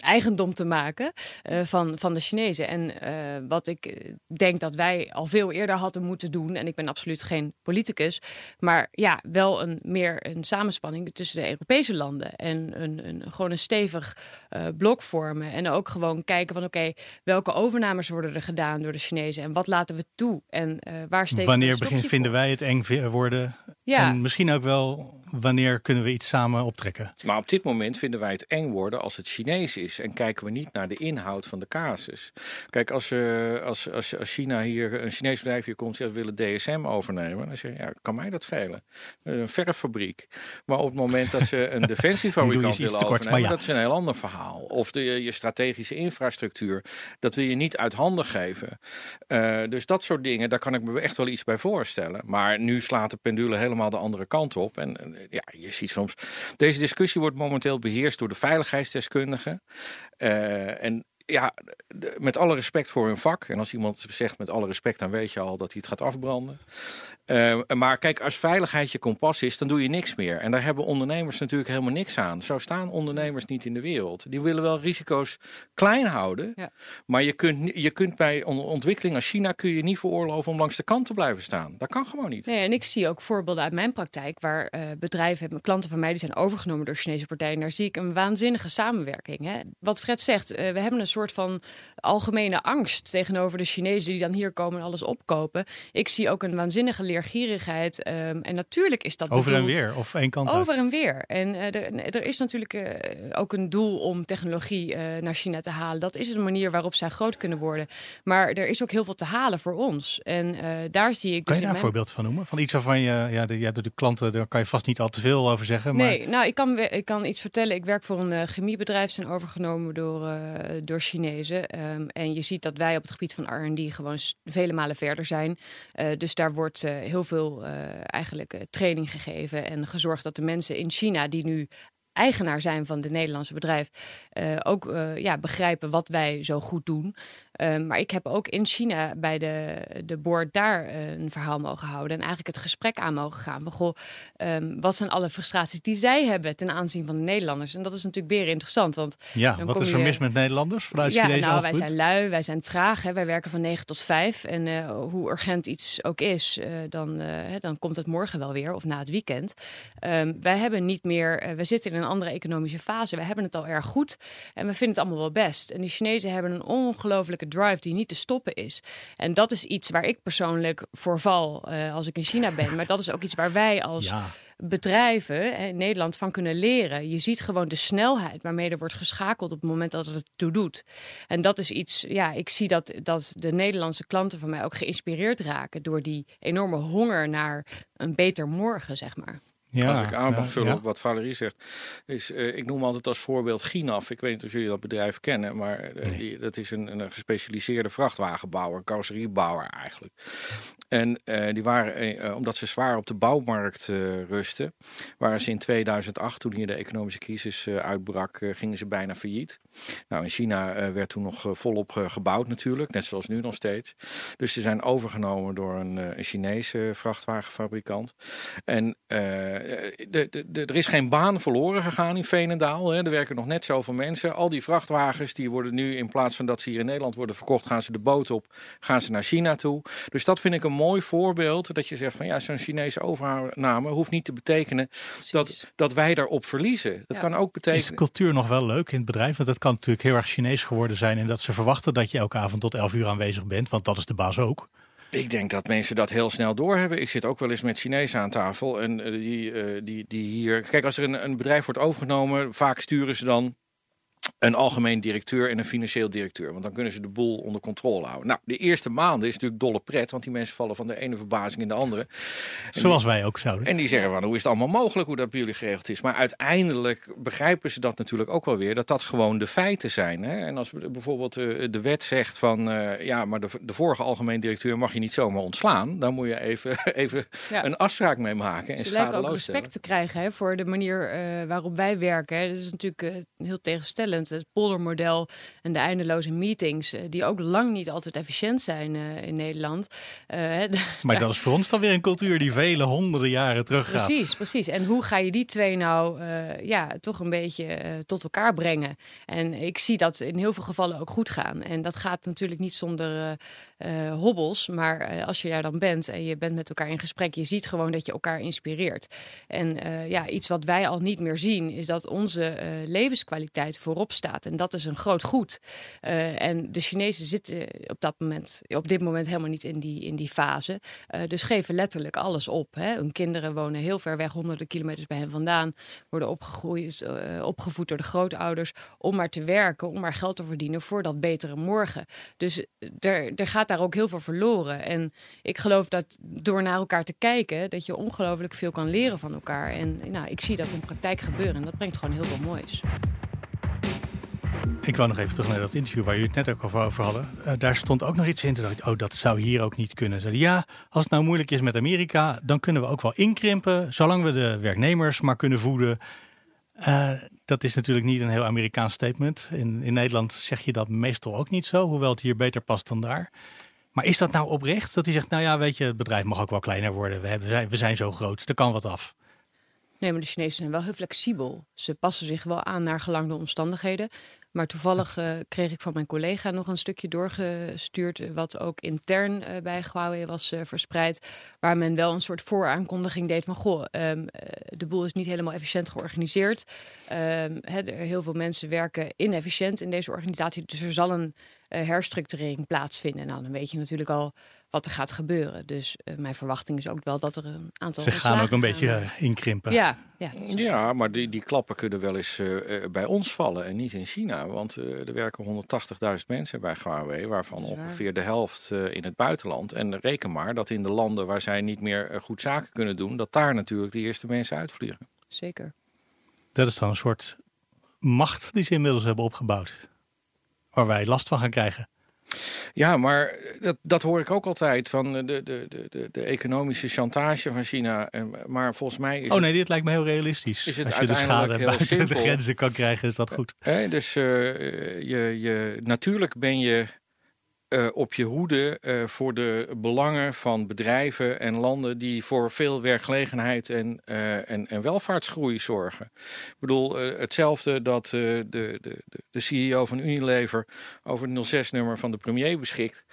eigendom te maken uh, van, van de Chinezen. En uh, wat ik denk dat wij al veel eerder hadden moeten doen, en ik ben absoluut geen politicus, maar ja, wel een meer een samenspanning tussen de Europese landen en een, een gewoon een stevig uh, blok vormen. En ook gewoon kijken van oké, okay, welke overnames worden er gedaan door de Chinezen en wat laten we toe en waar steken Wanneer we begin, voor? vinden wij het eng worden? Ja. En misschien ook wel wanneer kunnen we iets samen optrekken? Maar op dit moment vinden wij het eng worden als het Chinees is. En kijken we niet naar de inhoud van de casus. Kijk, als, uh, als, als, als China hier, een Chinees bedrijf hier komt en willen DSM overnemen, dan zeg je, ja, kan mij dat schelen? Een verffabriek. Maar op het moment dat ze een defensiefabrikant willen kort, overnemen, ja. dat is een heel ander verhaal. Of de, je strategische infrastructuur, dat wil je niet uit handen geven. Uh, dus dat soort dingen, daar kan ik me echt wel iets bij voorstellen. Maar nu slaat de pendule helemaal de andere kant op. En uh, ja, je ziet soms, deze discussie wordt momenteel beheerst door de veiligheidsdeskundigen. Uh, en ja, met alle respect voor hun vak. En als iemand zegt met alle respect, dan weet je al dat hij het gaat afbranden. Uh, maar kijk, als veiligheid je kompas is, dan doe je niks meer. En daar hebben ondernemers natuurlijk helemaal niks aan. Zo staan ondernemers niet in de wereld. Die willen wel risico's klein houden. Ja. Maar je kunt, je kunt bij ontwikkeling als China kun je niet veroorloven om langs de kant te blijven staan. Dat kan gewoon niet. Nee, en ik zie ook voorbeelden uit mijn praktijk waar uh, bedrijven hebben, klanten van mij, die zijn overgenomen door Chinese partijen. Daar zie ik een waanzinnige samenwerking. Hè? Wat Fred zegt, uh, we hebben een soort van algemene angst tegenover de Chinezen die dan hier komen en alles opkopen. Ik zie ook een waanzinnige leergierigheid. Um, en natuurlijk is dat over bedoeld, en weer of één kant over uit. en weer. En uh, er, er, is natuurlijk uh, ook een doel om technologie uh, naar China te halen. Dat is een manier waarop zij groot kunnen worden. Maar er is ook heel veel te halen voor ons. En daar zie ik. Kan dus je daar een voorbeeld van noemen? Van iets waarvan je, ja, je hebt natuurlijk klanten, daar kan je vast niet al te veel over zeggen. Maar... Nee, nou, ik kan, ik kan iets vertellen. Ik werk voor een chemiebedrijf, zijn overgenomen door, door Chinezen. Um, en je ziet dat wij op het gebied van R&D gewoon vele malen verder zijn. Uh, dus daar wordt uh, heel veel uh, eigenlijk training gegeven en gezorgd dat de mensen in China die nu eigenaar zijn van het Nederlandse bedrijf, uh, ook uh, ja, begrijpen wat wij zo goed doen. Uh, maar ik heb ook in China bij de, de board daar een verhaal mogen houden en eigenlijk het gesprek aan mogen gaan. Van, goh, um, wat zijn alle frustraties die zij hebben ten aanzien van de Nederlanders? En dat is natuurlijk weer interessant. Want ja, wat is er je... mis met Nederlanders vanuit ja, Chinese nou, wij zijn lui, wij zijn traag. Hè. Wij werken van 9 tot 5. En hoe urgent iets ook is, dan, dan komt het morgen wel weer of na het weekend. Um, wij hebben niet meer, we zitten in een andere economische fase. We hebben het al erg goed en we vinden het allemaal wel best. En de Chinezen hebben een ongelofelijke drive die niet te stoppen is. En dat is iets waar ik persoonlijk voor val als ik in China ben. Maar dat is ook iets waar wij als Ja. bedrijven in Nederland van kunnen leren. Je ziet gewoon de snelheid waarmee er wordt geschakeld op het moment dat het het toe doet. En dat is iets, ja, ik zie dat, dat de Nederlandse klanten van mij ook geïnspireerd raken door die enorme honger naar een beter morgen, zeg maar. Ja, Als ik aan mag vullen op wat Valerie zegt, is uh, ik noem altijd als voorbeeld Ginaf. Ik weet niet of jullie dat bedrijf kennen, maar uh, Nee. die, dat is een, een gespecialiseerde vrachtwagenbouwer, een carrosseriebouwer eigenlijk. En uh, die waren, omdat ze zwaar op de bouwmarkt rusten, waren ze in 2008, toen hier de economische crisis uitbrak, gingen ze bijna failliet. Nou, in China werd toen nog volop gebouwd natuurlijk, net zoals nu nog steeds. Dus ze zijn overgenomen door een, een Chinese vrachtwagenfabrikant. En de, de, de, er is geen baan verloren gegaan in Veenendaal. Hè. Er werken nog net zoveel mensen. Al die vrachtwagens die worden nu in plaats van dat ze hier in Nederland worden verkocht, gaan ze de boot op, gaan ze naar China toe. Dus dat vind ik een mooi voorbeeld. Dat je zegt van ja, zo'n Chinese overname hoeft niet te betekenen dat, dat wij daarop verliezen. Dat kan ook betekenen. Is de cultuur nog wel leuk in het bedrijf? Want het kan natuurlijk heel erg Chinees geworden zijn. En dat ze verwachten dat je elke avond tot 11 uur aanwezig bent. Want dat is de baas ook. Ik denk dat mensen dat heel snel doorhebben. Ik zit ook wel eens met Chinezen aan tafel. En eh, die, uh, die, die hier. Kijk, als er een, een bedrijf wordt overgenomen, vaak sturen ze dan een algemeen directeur en een financieel directeur. Want dan kunnen ze de boel onder controle houden. Nou, de eerste maanden is natuurlijk dolle pret, want die mensen vallen van de ene verbazing in de andere. Zoals wij ook zouden. En die zeggen van, hoe is het allemaal mogelijk hoe dat bij jullie geregeld is? Maar uiteindelijk begrijpen ze dat natuurlijk ook wel weer, dat dat gewoon de feiten zijn. Hè? En als bijvoorbeeld eh, de wet zegt van, uh, ja, maar de, de, vorige algemeen directeur mag je niet zomaar ontslaan. Dan moet je even, even ja. een afspraak mee maken. En ze lijken ook respect te krijgen hè, voor de manier uh, waarop wij werken. Hè. Dat is natuurlijk heel tegenstellend het poldermodel en de eindeloze meetings, eh, die ook lang niet altijd efficiënt zijn eh, in Nederland. Uh, maar dat is voor ons dan weer een cultuur die vele honderden jaren terug gaat. Precies, precies. En hoe ga je die twee nou ja, toch een beetje tot elkaar brengen? En ik zie dat in heel veel gevallen ook goed gaan. En dat gaat natuurlijk niet zonder hobbels, maar als je daar dan bent en je bent met elkaar in gesprek, je ziet gewoon dat je elkaar inspireert. En ja, iets wat wij al niet meer zien, is dat onze levenskwaliteit voorop staat. En dat is een groot goed. En de Chinezen zitten op dat moment, op dit moment helemaal niet in die, in die fase. Dus geven letterlijk alles op. Hè. Hun kinderen wonen heel ver weg, honderden kilometers bij hen vandaan. Worden opgegroeid, opgevoed door de grootouders. Om maar te werken, om maar geld te verdienen voor dat betere morgen. Dus er, er gaat daar ook heel veel verloren. En ik geloof dat door naar elkaar te kijken, dat je ongelooflijk veel kan leren van elkaar. En nou, ik zie dat in praktijk gebeuren. En dat brengt gewoon heel veel moois. Ik wou nog even terug naar dat interview waar jullie het net ook over hadden. Uh, daar stond ook nog iets in. Toen dacht ik, oh, dat zou hier ook niet kunnen. Zeiden, ja, als het nou moeilijk is met Amerika, dan kunnen we ook wel inkrimpen. Zolang we de werknemers maar kunnen voeden. Uh, dat is natuurlijk niet een heel Amerikaans statement. In, in Nederland zeg je dat meestal ook niet zo, hoewel het hier beter past dan daar. Maar is dat nou oprecht? Dat hij zegt, nou ja, weet je, het bedrijf mag ook wel kleiner worden. We, hebben, we, zijn, zo groot, er kan wat af. Nee, maar de Chinezen zijn wel heel flexibel. Ze passen zich wel aan naar gelang de omstandigheden. Maar toevallig uh, kreeg ik van mijn collega nog een stukje doorgestuurd, wat ook intern uh, bij Huawei was uh, verspreid, waar men wel een soort vooraankondiging deed van, goh, um, de boel is niet helemaal efficiënt georganiseerd. Um, he, heel veel mensen werken inefficiënt in deze organisatie, dus er zal een herstructurering plaatsvinden. Nou, dan weet je natuurlijk al wat er gaat gebeuren. Dus uh, mijn verwachting is ook wel dat er een aantal. Ze gaan ook een beetje uh, inkrimpen. Ja, ja. ja maar die, die klappen kunnen wel eens uh, bij ons vallen en niet in China. Want er werken 180.000 mensen bij Huawei, waarvan ongeveer de helft in het buitenland. En reken maar dat in de landen waar zij niet meer goed zaken kunnen doen, dat daar natuurlijk de eerste mensen uitvliegen. Zeker. Dat is dan een soort macht die ze inmiddels hebben opgebouwd. Waar wij last van gaan krijgen. Ja, maar dat, dat hoor ik ook altijd van de, de, de, de, economische chantage van China. Maar volgens mij is. Oh nee, dit lijkt me heel realistisch. Is het Als je de schade buiten simpel. de grenzen kan krijgen, is dat goed. Eh, dus uh, je, je, natuurlijk ben je uh, op je hoede uh, voor de belangen van bedrijven en landen die voor veel werkgelegenheid en, uh, en, en welvaartsgroei zorgen. Ik bedoel, hetzelfde dat de, de, de, de CEO van Unilever over het 06-nummer van de premier beschikt.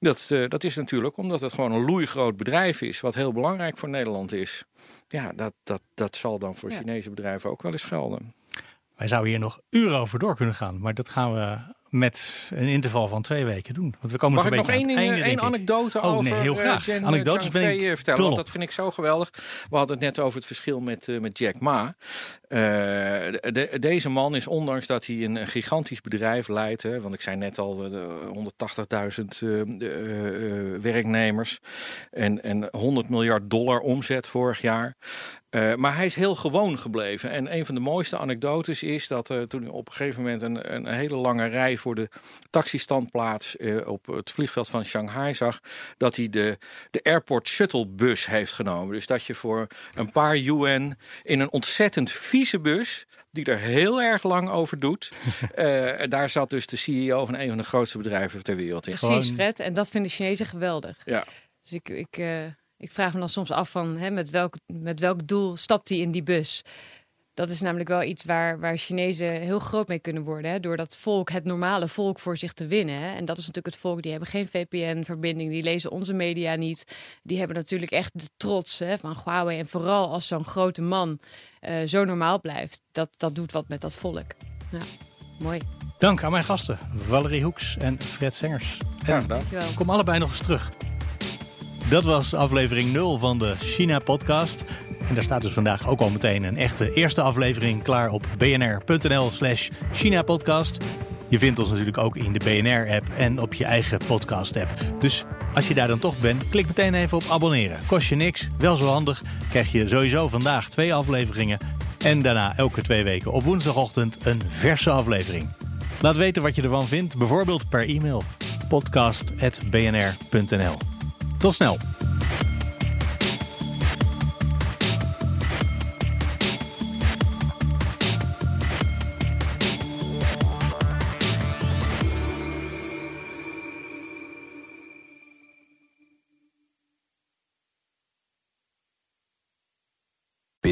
Dat, dat is natuurlijk omdat het gewoon een loeigroot bedrijf is, wat heel belangrijk voor Nederland is. Ja, dat, dat, dat zal dan voor ja. Chinese bedrijven ook wel eens gelden. Wij zouden hier nog uren over door kunnen gaan, maar dat gaan we met een interval van twee weken doen. Want we komen Mag ik nog één, einde, één anekdote oh, over nee, heel graag. Jen, Anekdotes ben ik vertellen? Want dat vind ik zo geweldig. We hadden het net over het verschil met, uh, met Jack Ma. De, deze man is, ondanks dat hij een gigantisch bedrijf leidt... Hè, want ik zei net al, uh, 180.000 werknemers... En, en 100 miljard dollar omzet vorig jaar... Maar hij is heel gewoon gebleven. En een van de mooiste anekdotes is dat toen op een gegeven moment een, een hele lange rij voor de taxistandplaats op het vliegveld van Shanghai zag, dat hij de, de airport shuttle bus heeft genomen. Dus dat je voor een paar UN in een ontzettend vieze bus die er heel erg lang over doet. daar zat dus de CEO van een van de grootste bedrijven ter wereld in. Precies, Fred. En dat vinden Chinezen geweldig. Ja. Dus ik, ik Ik vraag me dan soms af van hè, met, welk, met welk doel stapt hij in die bus? Dat is namelijk wel iets waar, waar Chinezen heel groot mee kunnen worden. Hè? Door dat volk, het normale volk, voor zich te winnen. Hè? En dat is natuurlijk het volk, die hebben geen VPN-verbinding. Die lezen onze media niet. Die hebben natuurlijk echt de trots hè, van Huawei. En vooral als zo'n grote man uh, zo normaal blijft. Dat, dat doet wat met dat volk. Ja, mooi. Dank aan mijn gasten, Valerie Hoeks en Fred Sengers. Ja, kom allebei nog eens terug. Dat was aflevering 0 van de China-podcast. En daar staat dus vandaag ook al meteen een echte eerste aflevering klaar op bnr.nl/slash China-podcast. Je vindt ons natuurlijk ook in de BNR-app en op je eigen podcast-app. Dus als je daar dan toch bent, klik meteen even op abonneren. Kost je niks, wel zo handig. Krijg je sowieso vandaag twee afleveringen. En daarna elke twee weken op woensdagochtend een verse aflevering. Laat weten wat je ervan vindt, bijvoorbeeld per e-mail podcast.bnr.nl. Tot snel!